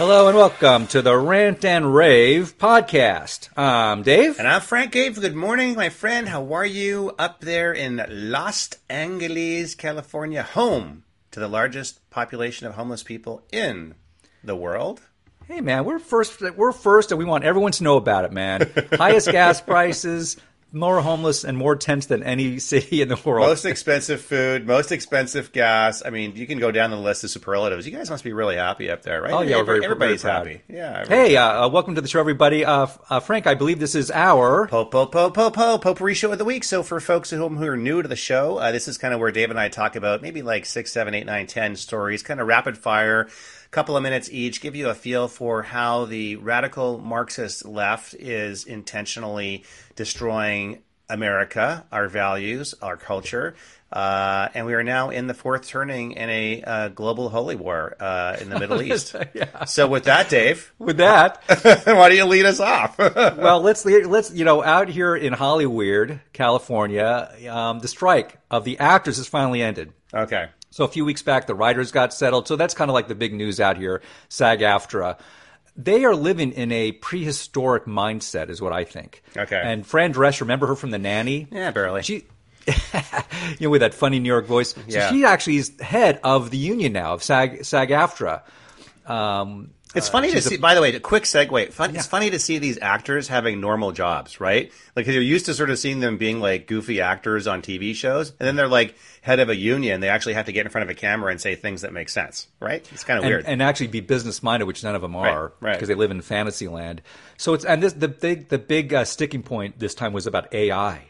Hello and welcome to the Rant and Rave podcast. I'm Dave. And I'm Frank Dave. Good morning, my friend. How are you up there in Los Angeles, California, home to the largest population of homeless people in the world? Hey man, we're first. We're first, and we want everyone to know about it, man. Highest gas prices, more homeless, and more tents than any city in the world. Most expensive food, most expensive gas. I mean, you can go down the list of superlatives. You guys must be really happy up there, right? Oh yeah, we're very, everybody's very happy. Yeah. Hey, uh, uh, welcome to the show, everybody. Uh, uh, Frank, I believe this is our Po po po po po potpourri show of the week. So for folks at home who are new to the show, uh, this is kind of where Dave and I talk about maybe like six, seven, eight, nine, ten stories, kind of rapid fire, couple of minutes each, give you a feel for how the radical Marxist left is intentionally destroying America, our values, our culture. Uh, and we are now in the fourth turning in a uh, global holy war uh, in the Middle East. yeah. So, with that, Dave, With that, why do you lead us off? well, let's let's you know out here in Hollywood, California, um, the strike of the actors has finally ended. okay. So a few weeks back, the writers got settled. So that's kind of like the big news out here. SAG-AFTRA. They are living in a prehistoric mindset, is what I think. Okay. And Fran Drescher, remember her from The Nanny? Yeah, barely. She, you know, with that funny New York voice. So Yeah. she actually is head of the union now of SAG SAG-AFTRA. Um, It's funny to see. by the way, a quick segue. Fun, It's funny to see these actors having normal jobs, right? Like you're used to sort of seeing them being like goofy actors on TV shows, and then they're like head of a union. They actually have to get in front of a camera and say things that make sense, right? It's kind of and, weird. and actually be business minded, which none of them are, right. because they live in fantasy land. So it's and this the big the big uh, sticking point this time was about AI.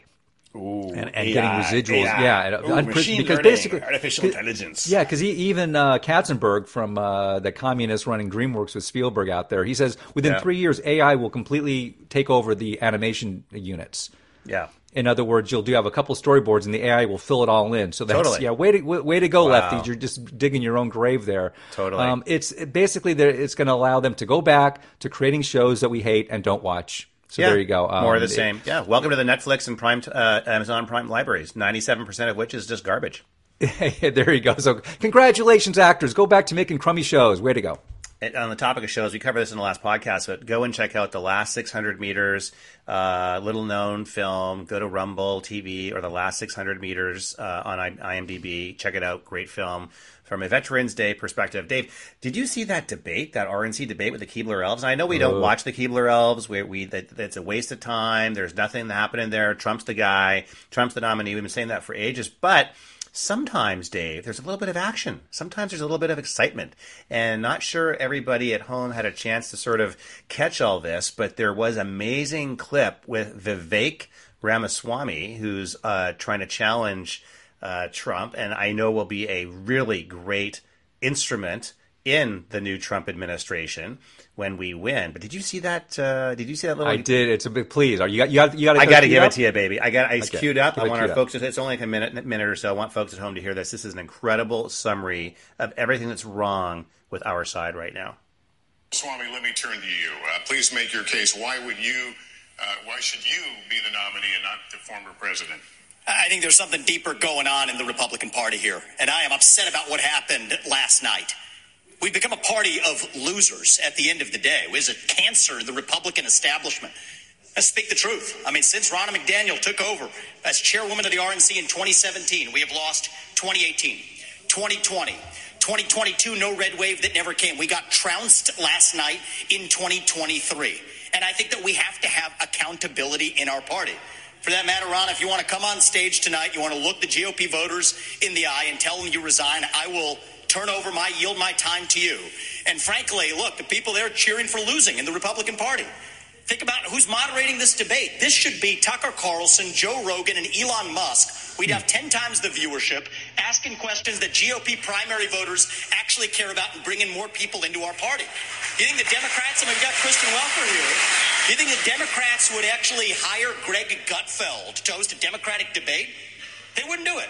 And, and getting residuals, yeah, and, Ooh, unpre- machine because learning, basically artificial intelligence. Yeah, because even uh, Katzenberg from uh, the communist running DreamWorks with Spielberg out there, he says within Yeah. three years AI will completely take over the animation units. yeah. In other words, you'll do have a couple storyboards, and the AI will fill it all in. So that's Totally. yeah, way to way, way to go, Wow. lefties! You're just digging your own grave there. Totally. Um, it's basically it's going to allow them to go back to creating shows that we hate and don't watch. So Yeah. there you go. Um, More of the it- same. Yeah. Welcome to the Netflix and Prime, uh, Amazon Prime libraries. Ninety-seven percent of which is just garbage. there you go. So congratulations, actors! Go back to making crummy shows. Way to go. On the topic of shows, we covered this in the last podcast, but go and check out the last 600 meters, uh, little known film. Go to Rumble TV or the last 600 meters uh, on IMDb. Check it out. Great film from a Veterans Day perspective. Dave, did you see that debate, that RNC debate with the Keebler Elves? And I know we don't watch the Keebler Elves. We, we that, that's a waste of time. There's nothing happening there. Trump's the guy. Trump's the nominee. We've been saying that for ages, but. Sometimes, Dave, there's a little bit of action. Sometimes there's a little bit of excitement. And not sure everybody at home had a chance to sort of catch all this, but there was amazing clip with Vivek Ramaswamy, who's uh, trying to challenge uh, Trump, and I know will be a really great instrument in the new Trump administration when we win. But did you see that? Uh, did you see that little? I did. It's a big please. Are you got you got you got I got to give it to you, baby. I got it's Okay. queued up. Give I want our up. folks. To, it's only like a minute, minute or so. I want folks at home to hear this. This is an incredible summary of everything that's wrong with our side right now. Swami, let me turn to you. Uh, please make your case. Why would you? Uh, why should you be the nominee and not the former president? I think there's something deeper going on in the Republican Party here, and I am upset about what happened last night. We've become a party of losers at the end of the day. Is It cancer the Republican establishment. Let's speak the truth. I mean, since Ronna McDaniel took over as chairwoman of the RNC in 2017, we have lost 2018, 2020, 2022, no red wave that never came. We got trounced last night in 2023. And I think that we have to have accountability in our party. For that matter, Ronna, if you want to come on stage tonight, you want to look the GOP voters in the eye and tell them you resign, I will turn over my, yield my time to you. And frankly, look, the people there cheering for losing in the Republican Party. Think about who's moderating this debate. This should be Tucker Carlson, Joe Rogan, and Elon Musk. We'd have 10 times the viewership, asking questions that GOP primary voters actually care about and bringing more people into our party. You think the Democrats, I mean, we've got Kristen Welker here. You think the Democrats would actually hire Greg Gutfeld to host a Democratic debate? They wouldn't do it.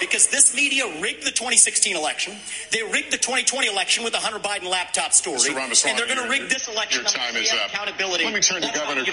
because this media rigged the 2016 election. They rigged the 2020 election with the Hunter Biden laptop story, and they're going to rig this election. your time is up. Accountability. Let me turn to Governor-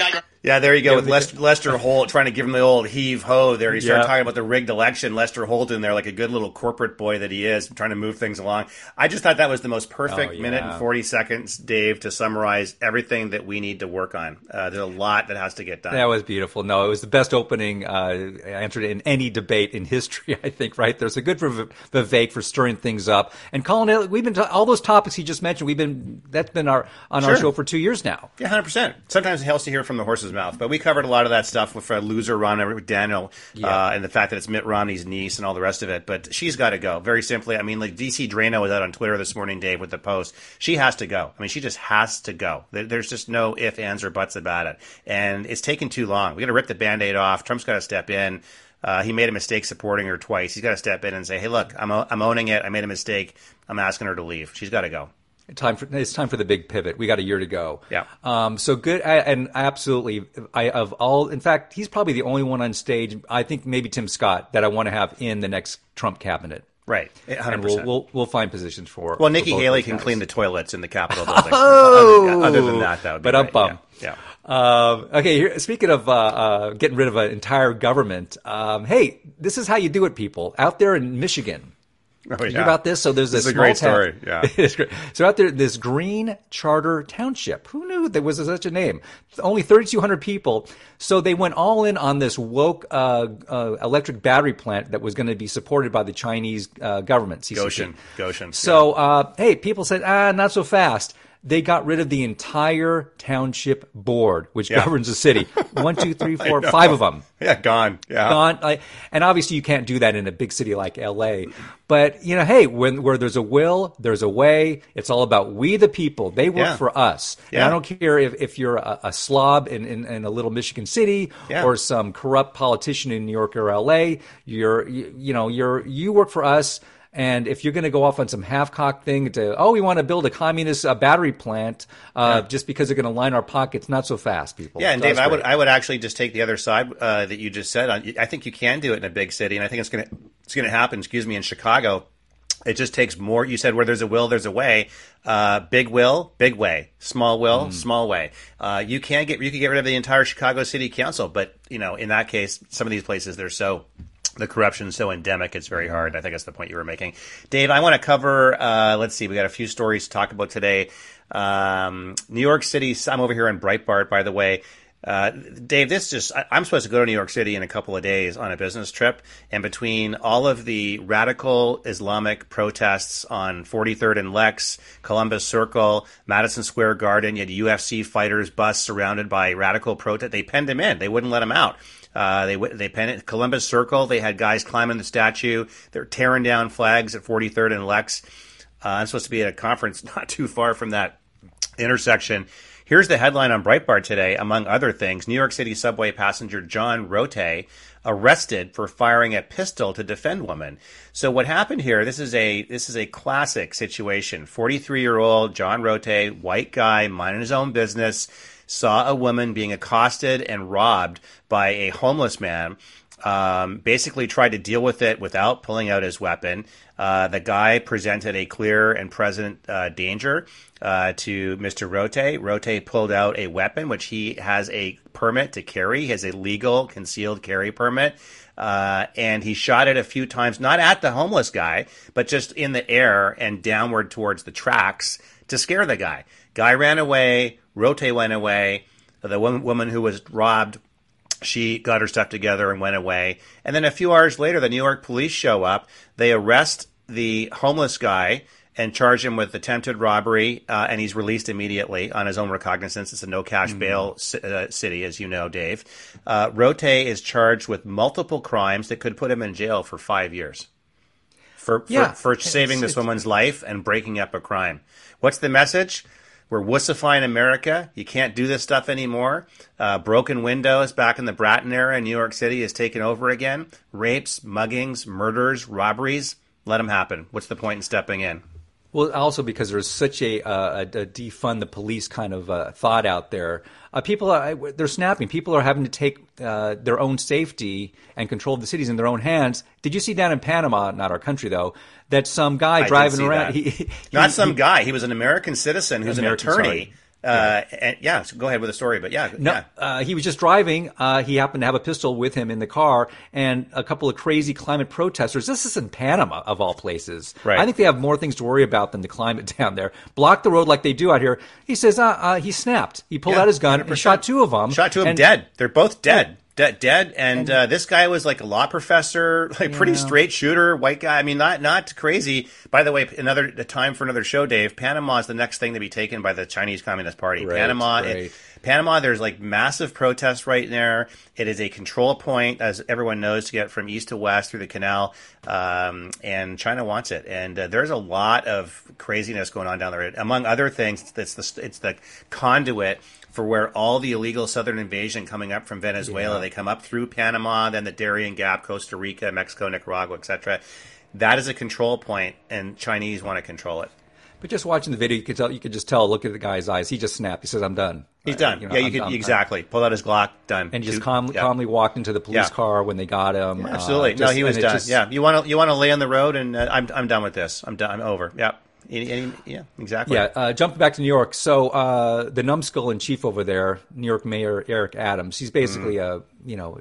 Yeah, there you go Yeah, with Lester, Lester Holt trying to give him the old heave ho there. He started Yeah. talking about the rigged election. Lester Holt in there like a good little corporate boy that he is, trying to move things along. I just thought that was the most perfect Oh, yeah. minute and 40 seconds, Dave, to summarize everything that we need to work on. Uh, there's a lot that has to get done. That was beautiful. No, it was the best opening uh, answer in any debate in history. I think. Right there's a good for Vivek for stirring things up and Colin. We've been ta- all those topics he just mentioned. We've been that's been our on our show for two years now. Yeah, hundred percent. Sometimes it helps to hear from the horse's mouth, but we covered a lot of that stuff with uh, loser Ron McDaniel uh, and the fact that it's Mitt Romney's niece and all the rest of it. But she's got to go. Very simply, I mean, like DC Draino was out on Twitter this morning, Dave, with the post. She has to go. I mean, she just has to go. There's just no if, ands, or buts about it, and it's taken too long. We got to rip the band-aid off. Trump's got to step in. Uh, he made a mistake supporting her twice. He's got to step in and say, "Hey, look, I'm I'm owning it. I made a mistake. I'm asking her to leave. She's got to go." Time for it's time for the big pivot. We got a year to go. Yeah. Um. So good. I, and absolutely, I of all. In fact, he's probably the only one on stage. I think maybe Tim Scott that I want to have in the next Trump cabinet. Right, And hundred we'll, we'll we'll find positions for. Well, Nikki for Haley can guys. clean the toilets in the Capitol building. Oh! other, other than that, that would be But I'm bummed. Yeah. Um, okay, here, speaking of uh, uh, getting rid of an entire government, um, hey, this is how you do it, people. Out there in Michigan, yeah. Oh, you hear about this? So there's This this is a great small story, yeah. it's great. So out there, this Green Charter Township. Who knew there was such a name? Only 3,200 people. So they went all in on this woke uh, uh, electric battery plant that was going to be supported by the Chinese uh, government. CCP. Gotion. Gotion. So, uh, hey, people said, ah, not so fast. They got rid of the entire township board, which Yeah. governs the city. One, two, three, four, five of them yeah, gone. Yeah. gone. Like, and obviously, you can't do that in a big city like LA. But you know, hey, when where there's a will, there's a way. It's all about we the people. They work Yeah. for us. Yeah. And I don't care if, if you're a, a slob in, in, in a little Michigan city or some corrupt politician in New York or LA. You're you, you know you're you work for us. And if you're going to go off on some half-cocked thing to, oh, we want to build a communist uh, battery plant uh, just because they're going to line our pockets, not so fast, people. Yeah, and Dave, I would. I would actually just take the other side uh, that you just said. I think you can do it in a big city, and I think it's gonna it's gonna happen. Excuse me, in Chicago, it just takes more. You said where there's a will, there's a way. Uh, big will, big way. Small will, small way. Uh, you can get you can get rid of the entire Chicago City Council, but you know in that case, some of these places they're so the corruption is so endemic, it's very hard. I think that's the point you were making, Dave. I want to cover. Uh, let's see, we got a few stories to talk about today. Um, New York City. I'm over here in Breitbart, by the way. Uh, Dave, this just, I, I'm supposed to go to New York City in a couple of days on a business trip. And between all of the radical Islamic protests on 43rd and Lex, Columbus Circle, Madison Square Garden, you had UFC fighters bus surrounded by radical protest. They penned him in. They wouldn't let him out. Uh, they they it Columbus Circle. They had guys climbing the statue. They're tearing down flags at 43rd and Lex. Uh, I'm supposed to be at a conference not too far from that intersection. Here's the headline on Breitbart today, among other things. New York City subway passenger John Rote arrested for firing a pistol to defend woman. So what happened here, this is a this is a classic situation. 43-year-old John Rote, white guy, minding his own business, saw a woman being accosted and robbed by a homeless man um, basically tried to deal with it without pulling out his weapon. Uh, the guy presented a clear and present uh, danger uh, to Mr. Rote. Rote pulled out a weapon, which he has a permit to carry. He has a legal concealed carry permit. Uh, and he shot it a few times, not at the homeless guy, but just in the air and downward towards the tracks to scare the guy. Guy ran away. Rote went away. The woman, woman who was robbed she got her stuff together and went away. And then a few hours later, the New York police show up. They arrest the homeless guy and charge him with attempted robbery, uh, and he's released immediately on his own recognizance. It's a no cash bail ci- uh, city, as you know, Dave. Uh, Rote is charged with multiple crimes that could put him in jail for five years for, for, Yeah. for saving this woman's life and breaking up a crime. What's the message? We're wussifying America. You can't do this stuff anymore. Uh, broken windows back in the Bratton era in New York City is taken over again. Rapes, muggings, murders, robberies. Let them happen. What's the point in stepping in? Well, also because there's such a, uh, a, a defund the police kind of uh, thought out there. Uh, people are they're snapping. People are having to take uh, their own safety and control of the cities in their own hands. Did you see down in Panama, not our country though, that some guy I driving around? that. He, Not he- some he- guy. He was an American citizen who's American, an attorney. sorry. Uh, and yeah, so go ahead with the story. But yeah, No, yeah. uh, he was just driving. Uh, he happened to have a pistol with him in the car, and a couple of crazy climate protesters. This is in Panama, of all places. Right. I think they have more things to worry about than the climate down there. Block the road like they do out here. He says, uh, uh, he snapped. He pulled Yeah, out his gun and 100%. shot two of them. Shot two of them dead. They're both dead. De- dead. And, uh, this guy was like a law professor, like pretty straight shooter, white guy. I mean, not not crazy. By the way, another a time for another show, Dave. Panama is the next thing to be taken by the Chinese Communist Party. Right, Panama. right. It, Panama, there's like massive protests right there. It is a control point, as everyone knows, to get from east to west through the canal. Um, and China wants it. And uh, there's a lot of craziness going on down there. Among other things, it's the it's the conduit for where all the illegal southern invasion coming up from Venezuela. They come up through Panama, then the Darien Gap, Costa Rica, Mexico, Nicaragua, etc. That is a control point, and Chinese want to control it. But just watching the video, you could tell. You could just tell. Look at the guy's eyes. He just snapped. He says, "I'm done." He's Uh, done. you know, yeah, you I'm- could exactly pull out his Glock. Done. And he just calmly, yeah. calmly walked into the police Yeah. car when they got him. Uh, Absolutely. no, just- he was done. just- yeah, you want to you want to lay on the road, and uh, I'm I'm done with this. I'm done. I'm over. Yeah. Any, any, yeah. Exactly. Yeah, uh, jumping back to New York. So uh, the numbskull in chief over there, New York Mayor Eric Adams, he's basically Mm. a you know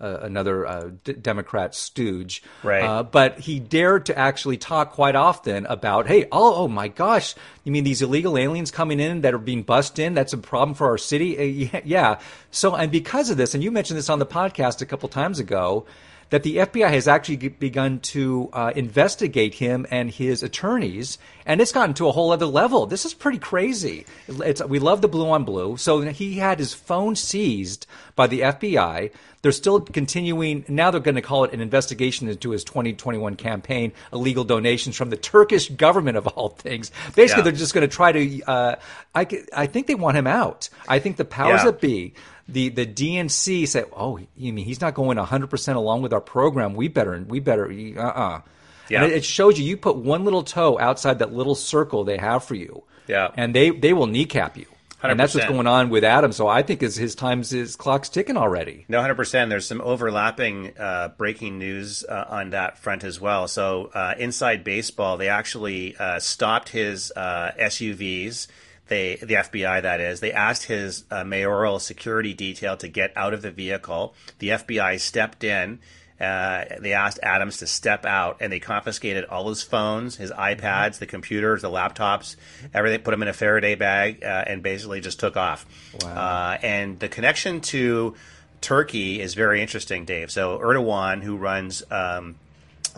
uh, another uh, d- Democrat stooge, Right. Uh, but he dared to actually talk quite often about, hey, oh, oh my gosh, you mean these illegal aliens coming in that are being bussed in? That's a problem for our city. Uh, yeah, yeah. So and because of this, and you mentioned this on the podcast a couple times ago. That the FBI has actually begun to uh, investigate him and his attorneys, and it's gotten to a whole other level. This is pretty crazy. It's, we love the blue on blue. So he had his phone seized by the FBI. They're still continuing. Now they're going to call it an investigation into his 2021 campaign, illegal donations from the Turkish government of all things. Basically, Yeah. they're just going to try to. Uh, I, I think they want him out. I think the powers Yeah. that be, the the DNC said, "Oh, you mean he's not going 100 percent along with our program? We better, we better, uh, uh Yeah. And it, it shows you. You put one little toe outside that little circle they have for you, Yeah. and they they will kneecap you. And that's what's going on with Adam. So I think his his time's his clock's ticking already. No, hundred percent. There's some overlapping uh, breaking news uh, on that front as well. So, uh, inside baseball, they actually uh, stopped his uh, SUVs. They, the FBI, that is, they asked his uh, mayoral security detail to get out of the vehicle. The FBI stepped in. Uh, they asked Adams to step out, and they confiscated all his phones, his iPads, the computers, the laptops, everything. Put them in a Faraday bag, uh, and basically just took off. Uh, and the connection to Turkey is very interesting, Dave. So Erdogan, who runs um,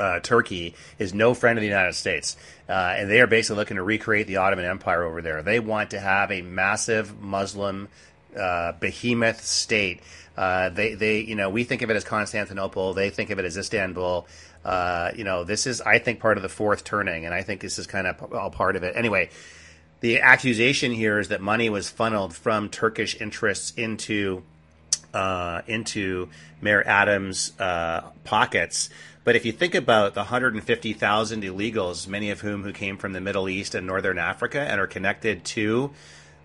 uh, Turkey, is no friend of the United States, uh, and they are basically looking to recreate the Ottoman Empire over there. They want to have a massive Muslim uh, behemoth state. Uh, they, they, you know, we think of it as Constantinople. They think of it as Istanbul. Uh, you know, this is, I think, part of the fourth turning, and I think this is kind of all part of it. Anyway, the accusation here is that money was funneled from Turkish interests into uh, into Mayor Adams' uh, pockets. But if you think about the 150,000 illegals, many of whom who came from the Middle East and Northern Africa and are connected to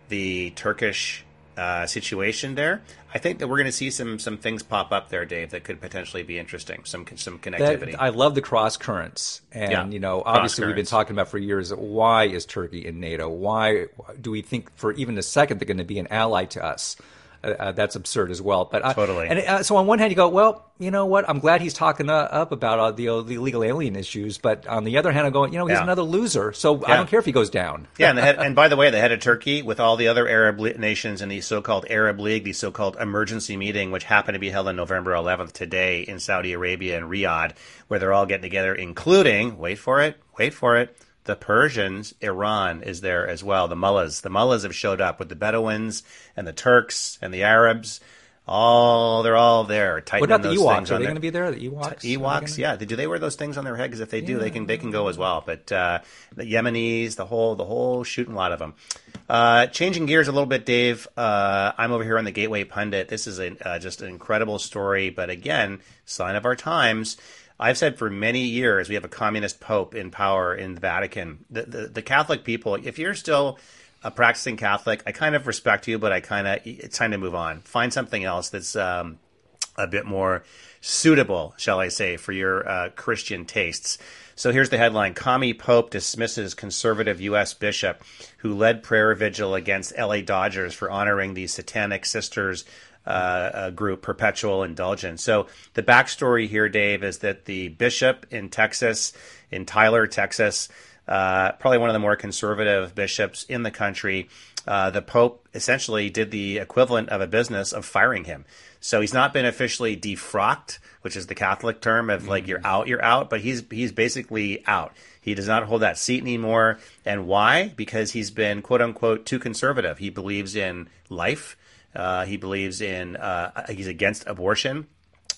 the Turkish uh, situation there, I think that we're going to see some some things pop up there, Dave, that could potentially be interesting. Some some connectivity. That, I love the cross currents, and Yeah, you know, obviously we've been talking about for years. Why is Turkey in NATO? Why do we think for even a second they're going to be an ally to us? Uh, uh, that's absurd as well. But I- Totally. And uh, so on one hand, you go, well, you know what? I'm glad he's talking uh, up about uh, the, the illegal alien issues. But on the other hand, I'm going, you know, he's Yeah. another loser. So I don't care if he goes down. Yeah, and, the head, and by the way, the head of Turkey, with all the other Arab li- nations in the so-called Arab League, the so-called emergency meeting, which happened to be held on November 11th today in Saudi Arabia and Riyadh, where they're all getting together, including, wait for it, wait for it, the Persians, Iran is there as well. The mullahs, the mullahs have showed up with the Bedouins and the Turks and the Arabs. All they're all there. What about the Ewoks? Are they going to be there? The Ewoks? They Ewoks, yeah. Do they wear those things on their head? Because if they do, they can they can go as well. But uh, the Yemenis, the whole the whole shooting lot of them. Uh, changing gears a little bit, Dave. Uh, I'm over here on the Gateway Pundit. This is a, uh, just an incredible story, but again, sign of our times. I've said for many years we have a communist pope in power in the Vatican. The, the, the Catholic people, if you're still a practicing Catholic, I kind of respect you, but I kind of it's time to move on. Find something else that's um, a bit more suitable, shall I say, for your uh, Christian tastes. So here's the headline Commie Pope dismisses conservative U.S. bishop who led prayer vigil against L.A. Dodgers for honoring the Satanic Sisters uh, group, Perpetual Indulgence. So the backstory here, Dave, is that the bishop in Texas, in Tyler, Texas, uh, probably one of the more conservative bishops in the country, uh, the Pope essentially did the equivalent of a business of firing him. So he's not been officially defrocked, which is the Catholic term of like you're out, you're out, but he's he's basically out. He does not hold that seat anymore. And why? Because he's been quote unquote too conservative. He believes in life. Uh, he believes in uh, he's against abortion.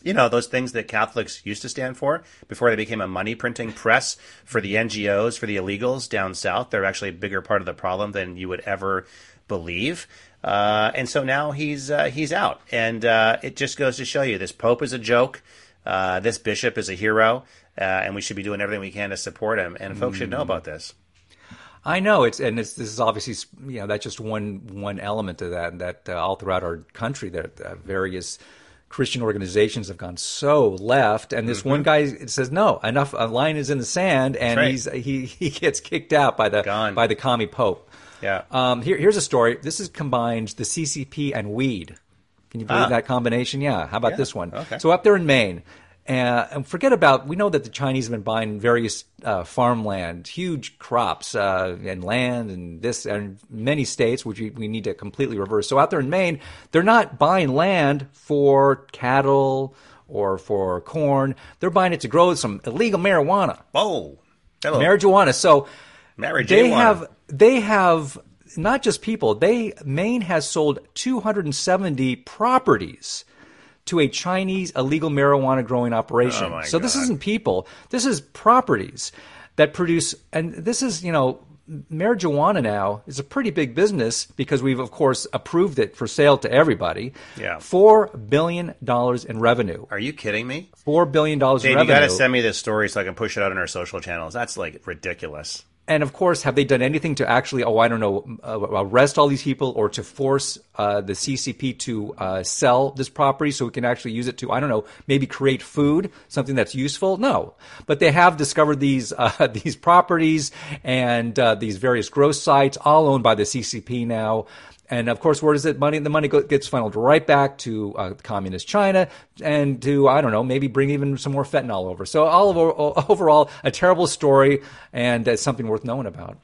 You know those things that Catholics used to stand for before they became a money printing press for the NGOs for the illegals down south. They're actually a bigger part of the problem than you would ever believe. Uh, and so now he's uh, he's out, and uh, it just goes to show you this Pope is a joke. Uh, this bishop is a hero, uh, and we should be doing everything we can to support him. And folks should know about this. I know it's and it's, this is obviously you know that's just one one element of that that uh, all throughout our country that uh, various Christian organizations have gone so left, and this mm-hmm. one guy says no, enough. A line is in the sand, and right. he's he he gets kicked out by the Gone. by the commie pope. Yeah. Um, here, here's a story. This is combined the CCP and weed. Can you believe ah. that combination? Yeah. How about yeah. this one? Okay. So up there in Maine, uh, and forget about we know that the Chinese have been buying various uh, farmland, huge crops uh, and land, and this and many states, which we, we need to completely reverse. So out there in Maine, they're not buying land for cattle or for corn. They're buying it to grow some illegal marijuana. Whoa, Hello. marijuana. So marijuana. they have they have not just people. They Maine has sold 270 properties to a Chinese illegal marijuana growing operation. Oh so God. this isn't people. This is properties that produce, and this is you know marijuana now is a pretty big business because we've of course approved it for sale to everybody. Yeah, four billion dollars in revenue. Are you kidding me? Four billion dollars in revenue. You got to send me this story so I can push it out on our social channels. That's like ridiculous. And of course, have they done anything to actually, oh, I don't know, uh, arrest all these people or to force uh, the CCP to uh, sell this property so we can actually use it to, I don't know, maybe create food, something that's useful? No. But they have discovered these uh, these properties and uh, these various growth sites, all owned by the CCP now. And of course, where does it money? The money gets funneled right back to uh, communist China and to I don't know, maybe bring even some more fentanyl over. So all of, overall, a terrible story and uh, something worth knowing about.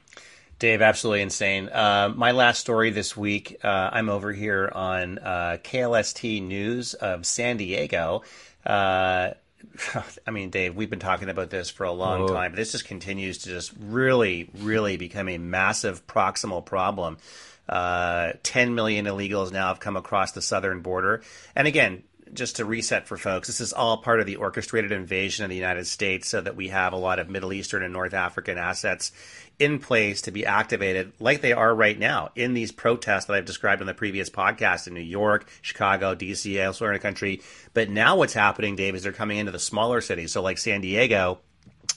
Dave, absolutely insane. Uh, my last story this week, uh, I'm over here on uh, KLST News of San Diego. Uh, I mean, Dave, we've been talking about this for a long Whoa. time, but this just continues to just really, really become a massive proximal problem. Uh, 10 million illegals now have come across the southern border. And again, just to reset for folks, this is all part of the orchestrated invasion of the United States so that we have a lot of Middle Eastern and North African assets in place to be activated like they are right now in these protests that I've described in the previous podcast in New York, Chicago, DC, elsewhere in the country. But now what's happening, Dave, is they're coming into the smaller cities. So like San Diego,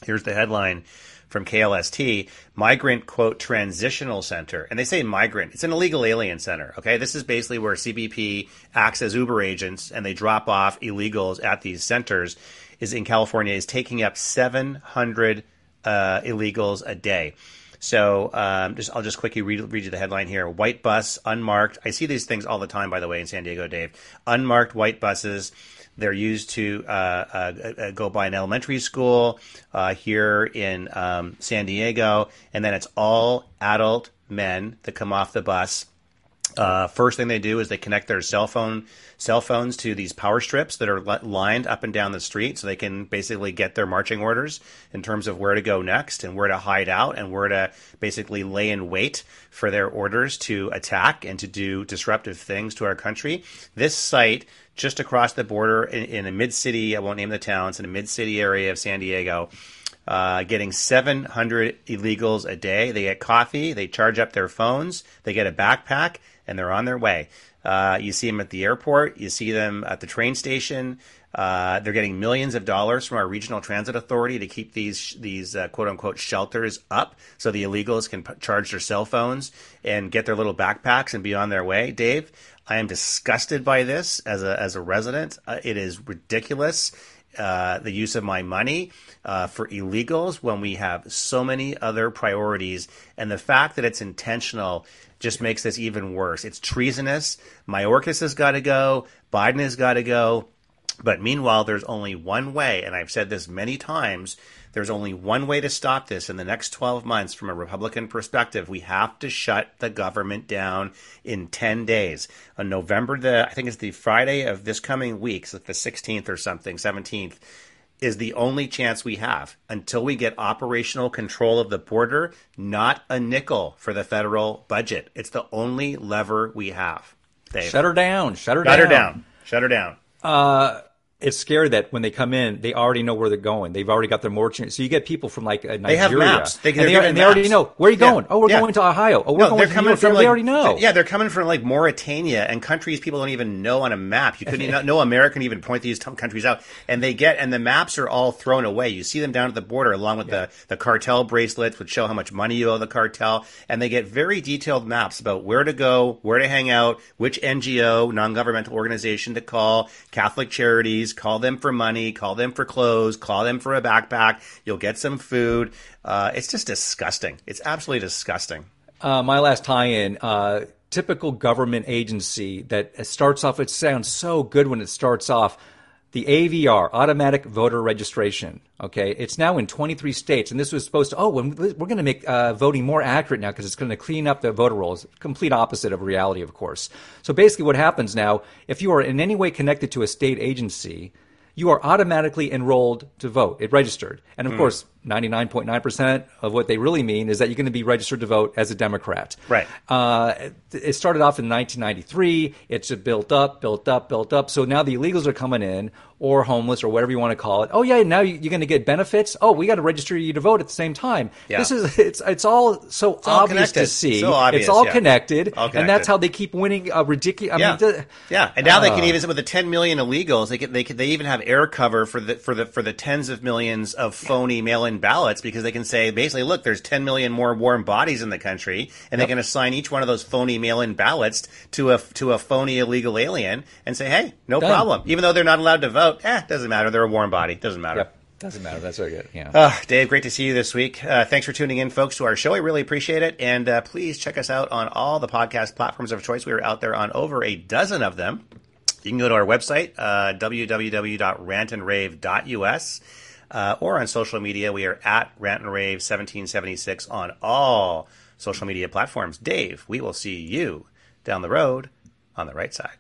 here's the headline from KLST, migrant quote transitional center. And they say migrant. It's an illegal alien center. Okay. This is basically where CBP acts as Uber agents and they drop off illegals at these centers is in California is taking up 700 uh, illegals a day. So um, just I'll just quickly read, read you the headline here. White bus, unmarked. I see these things all the time, by the way, in San Diego, Dave. Unmarked white buses they're used to uh, uh, uh, go by an elementary school uh, here in um, San Diego, and then it's all adult men that come off the bus. Uh, first thing they do is they connect their cell phone cell phones to these power strips that are lined up and down the street, so they can basically get their marching orders in terms of where to go next and where to hide out and where to basically lay in wait for their orders to attack and to do disruptive things to our country. This site just across the border in, in a mid city. I won't name the towns in a mid city area of San Diego. Uh, getting 700 illegals a day. They get coffee, they charge up their phones, they get a backpack, and they're on their way. Uh, you see them at the airport. You see them at the train station. Uh, they're getting millions of dollars from our regional transit authority to keep these these uh, quote unquote shelters up, so the illegals can p- charge their cell phones and get their little backpacks and be on their way. Dave, I am disgusted by this as a as a resident. Uh, it is ridiculous. Uh, the use of my money uh, for illegals when we have so many other priorities, and the fact that it's intentional just makes this even worse. It's treasonous. Mayorkas has got to go. Biden has got to go. But meanwhile, there's only one way, and I've said this many times. There's only one way to stop this in the next 12 months from a Republican perspective. We have to shut the government down in 10 days. On November the, I think it's the Friday of this coming week, so the 16th or something, 17th, is the only chance we have until we get operational control of the border, not a nickel for the federal budget. It's the only lever we have. Dave. Shut her down. Shut her Shut down. her down. Shut her down. Uh, it's scary that when they come in, they already know where they're going. They've already got their mortgage. So you get people from like uh, Nigeria. They have maps. They- and they, and they already know where are you Yeah. going. Oh, we're Yeah. going to Ohio. Oh, we're No, going they're to coming from they already know. Yeah, they're coming from like Mauritania and countries people don't even know on a map. You couldn't even, no American even point these t- countries out, and they get and the maps are all thrown away. You see them down at the border along with the the cartel bracelets, which show how much money you owe the cartel, and they get very detailed maps about where to go, where to hang out, which NGO, non governmental organization to call, Catholic charities, call them for money, call them for clothes, call them for a backpack. You'll get some food. Uh, it's just disgusting. It's absolutely disgusting. Uh, my last tie-in. Uh, typical government agency that starts off. It sounds so good when it starts off. The AVR, automatic voter registration. Okay, it's now in 23 states, and this was supposed to. Oh, when we're going to make uh, voting more accurate now because it's going to clean up the voter rolls. Complete opposite of reality, of course. So basically, what happens now, if you are in any way connected to a state agency, you are automatically enrolled to vote. It registered. And of Hmm. course, 99.9% of what they really mean is that you're going to be registered to vote as a Democrat. Right. Uh, it started off in 1993. It's built up, built up, built up. So now the illegals are coming in, or homeless, or whatever you want to call it. Oh yeah, now you- you're going to get benefits. Oh, we got to register you to vote at the same time. Yeah. This is it's it's all so all obvious to see. So obvious, it's all yeah. connected, All and that's how they keep winning a ridiculous. I yeah, mean, yeah, and now they can Uh. even with the 10 million illegals, they can, they can, they even have air cover for the for the for the tens of millions of phony mail-in ballots because they can say basically, look, there's 10 million more warm bodies in the country, and they can assign each one of those phony mail-in ballots to a to a phony illegal alien and say, hey, no Done. problem, even though they're not allowed to vote, eh, doesn't matter, they're a warm body, doesn't matter. Yep. Doesn't matter. That's very good. Yeah. Uh, Dave, great to see you this week. Uh, thanks for tuning in, folks, to our show. I really appreciate it. And uh, please check us out on all the podcast platforms of choice. We are out there on over a dozen of them. You can go to our website, uh, www.rantandrave.us, uh, or on social media. We are at Rant and Rave 1776 on all social media platforms. Dave, we will see you down the road on the right side.